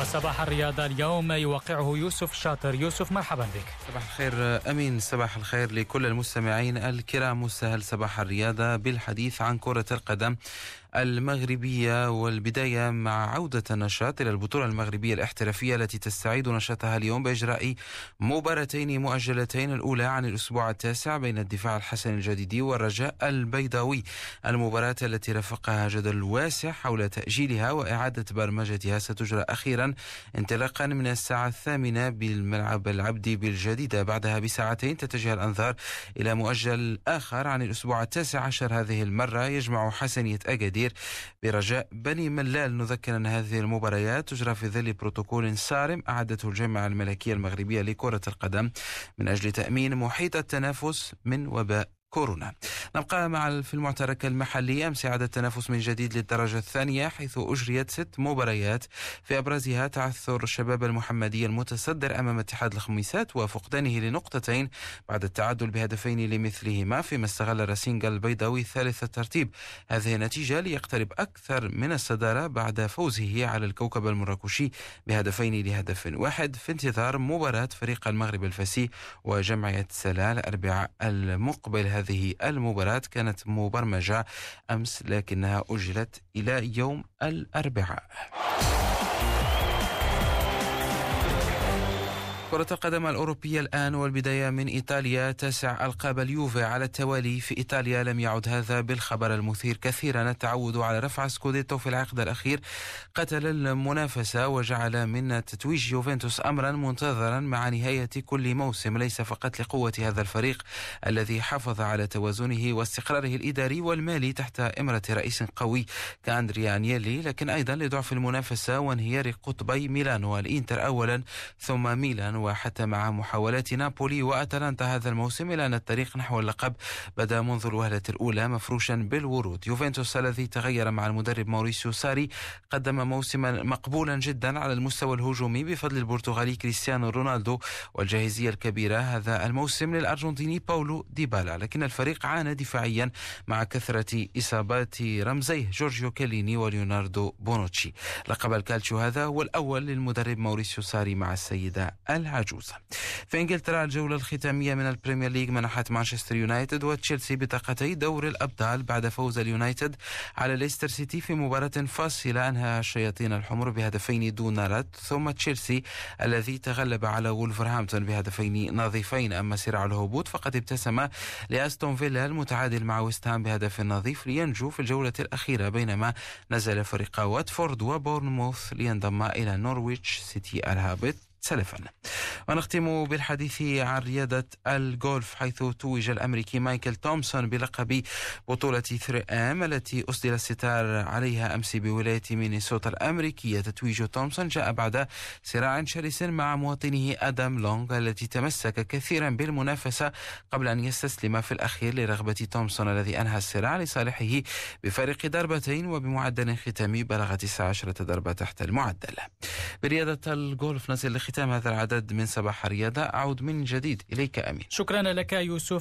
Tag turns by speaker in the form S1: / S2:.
S1: وصباح الرياضة اليوم يوقعه يوسف شاطر. يوسف مرحبا بك.
S2: صباح الخير أمين. صباح الخير لكل المستمعين الكرام. مستهل صباح الرياضة بالحديث عن كرة القدم. المغربية والبداية مع عودة النشاط إلى البطولة المغربية الاحترافية التي تستعيد نشاطها اليوم بإجراء مباراتين مؤجلتين الأولى عن الأسبوع التاسع بين الدفاع الحسن الجديدي والرجاء البيضاوي. المباراة التي رافقها جدل واسع حول تأجيلها وإعادة برمجتها ستجرى أخيرا انطلاقا من الساعة الثامنة بالملعب العبدي بالجديدة بعدها بساعتين تتجه الأنظار إلى مؤجل آخر عن الأسبوع التاسع عشر هذه المرة يجمع حسنية أكادير الكثير برجاء بني ملال نذكر أن هذه المباريات تجرى في ظل بروتوكول صارم أعدته الجامعة الملكية المغربية لكرة القدم من أجل تأمين محيط التنافس من وباء كورونا. نبقى مع في المعترك المحلي أمس عاد التنافس من جديد للدرجة الثانية حيث أجريت ست مباريات في أبرزها تعثر الشباب المحمدي المتصدر أمام اتحاد الخميسات وفقدانه لنقطتين بعد التعادل بهدفين لمثلهما فيما استغل راسينجا البيضاوي ثالث الترتيب. هذه النتيجة ليقترب أكثر من الصدارة بعد فوزه على الكوكب المراكشي بهدفين لهدف واحد في انتظار مباراة فريق المغرب الفاسي وجمعية سلال الأربعاء المقبل. هذه المباراة كانت مبرمجة أمس لكنها أجلت إلى يوم الأربعاء. كرة القدم الأوروبية الآن والبداية من إيطاليا تسع ألقاب اليوفي على التوالي في إيطاليا. لم يعد هذا بالخبر المثير كثيرا. التعود على رفع سكوديتو في العقد الأخير. قتل المنافسة وجعل من تتويج يوفنتوس أمرا منتظرا مع نهاية كل موسم. ليس فقط لقوة هذا الفريق الذي حافظ على توازنه واستقراره الإداري والمالي تحت إمرة رئيس قوي كأندريا أنيلي لكن أيضا لضعف المنافسة وانهيار قطبي ميلان والإنتر أولا ثم ميلان وحتى مع محاولات نابولي وأتلانتا هذا الموسم إلى أن الطريق نحو اللقب بدأ منذ الوهلة الأولى مفروشا بالورود. يوفنتوس الذي تغير مع المدرب موريسيو ساري قدم موسما مقبولا جدا على المستوى الهجومي بفضل البرتغالي كريستيانو رونالدو والجاهزية الكبيرة هذا الموسم للأرجنتيني باولو ديبالا. لكن الفريق عانى دفاعيا مع كثرة إصابات رمزيه جورجيو كيليني وليوناردو بونوتشي. لقب الكالتشو هذا هو الأول للمدرب موريسيو ساري مع السيدة العجوزة في إنجلترا الجولة الختامية من البريمير ليج منحت مانشستر يونايتد وتشيلسي بطاقتي دور الأبطال بعد فوز اليونايتد على ليستر سيتي في مباراة فاصلة أنهى الشياطين الحمر بهدفين دون رد ثم تشيلسي الذي تغلب على وولفرهامبتون بهدفين نظيفين. أما صراع الهبوط فقد ابتسم لأستون فيلا المتعادل مع ويستهام بهدف نظيف لينجو في الجولة الأخيرة بينما نزل فريق واتفورد وبورنموث لينضم إلى نورويتش سيتي الهابط سلفا. ونختم بالحديث عن رياضة الجولف حيث توج الأمريكي مايكل تومسون بلقب بطولة 3 M التي أسدل الستار عليها أمس بولاية مينيسوتا الأمريكية. تتويج تومسون جاء بعد صراع شرس مع مواطنه أدم لونغ التي تمسك كثيرا بالمنافسة قبل أن يستسلم في الأخير لرغبة تومسون الذي أنهى الصراع لصالحه بفارق ضربتين وبمعدل ختامي بلغ 19 ضربة تحت المعدل. برياضة الجولف نصل ختام هذا العدد من صباح الرياضة أعود من جديد إليك أمين.
S1: شكرا لك يوسف.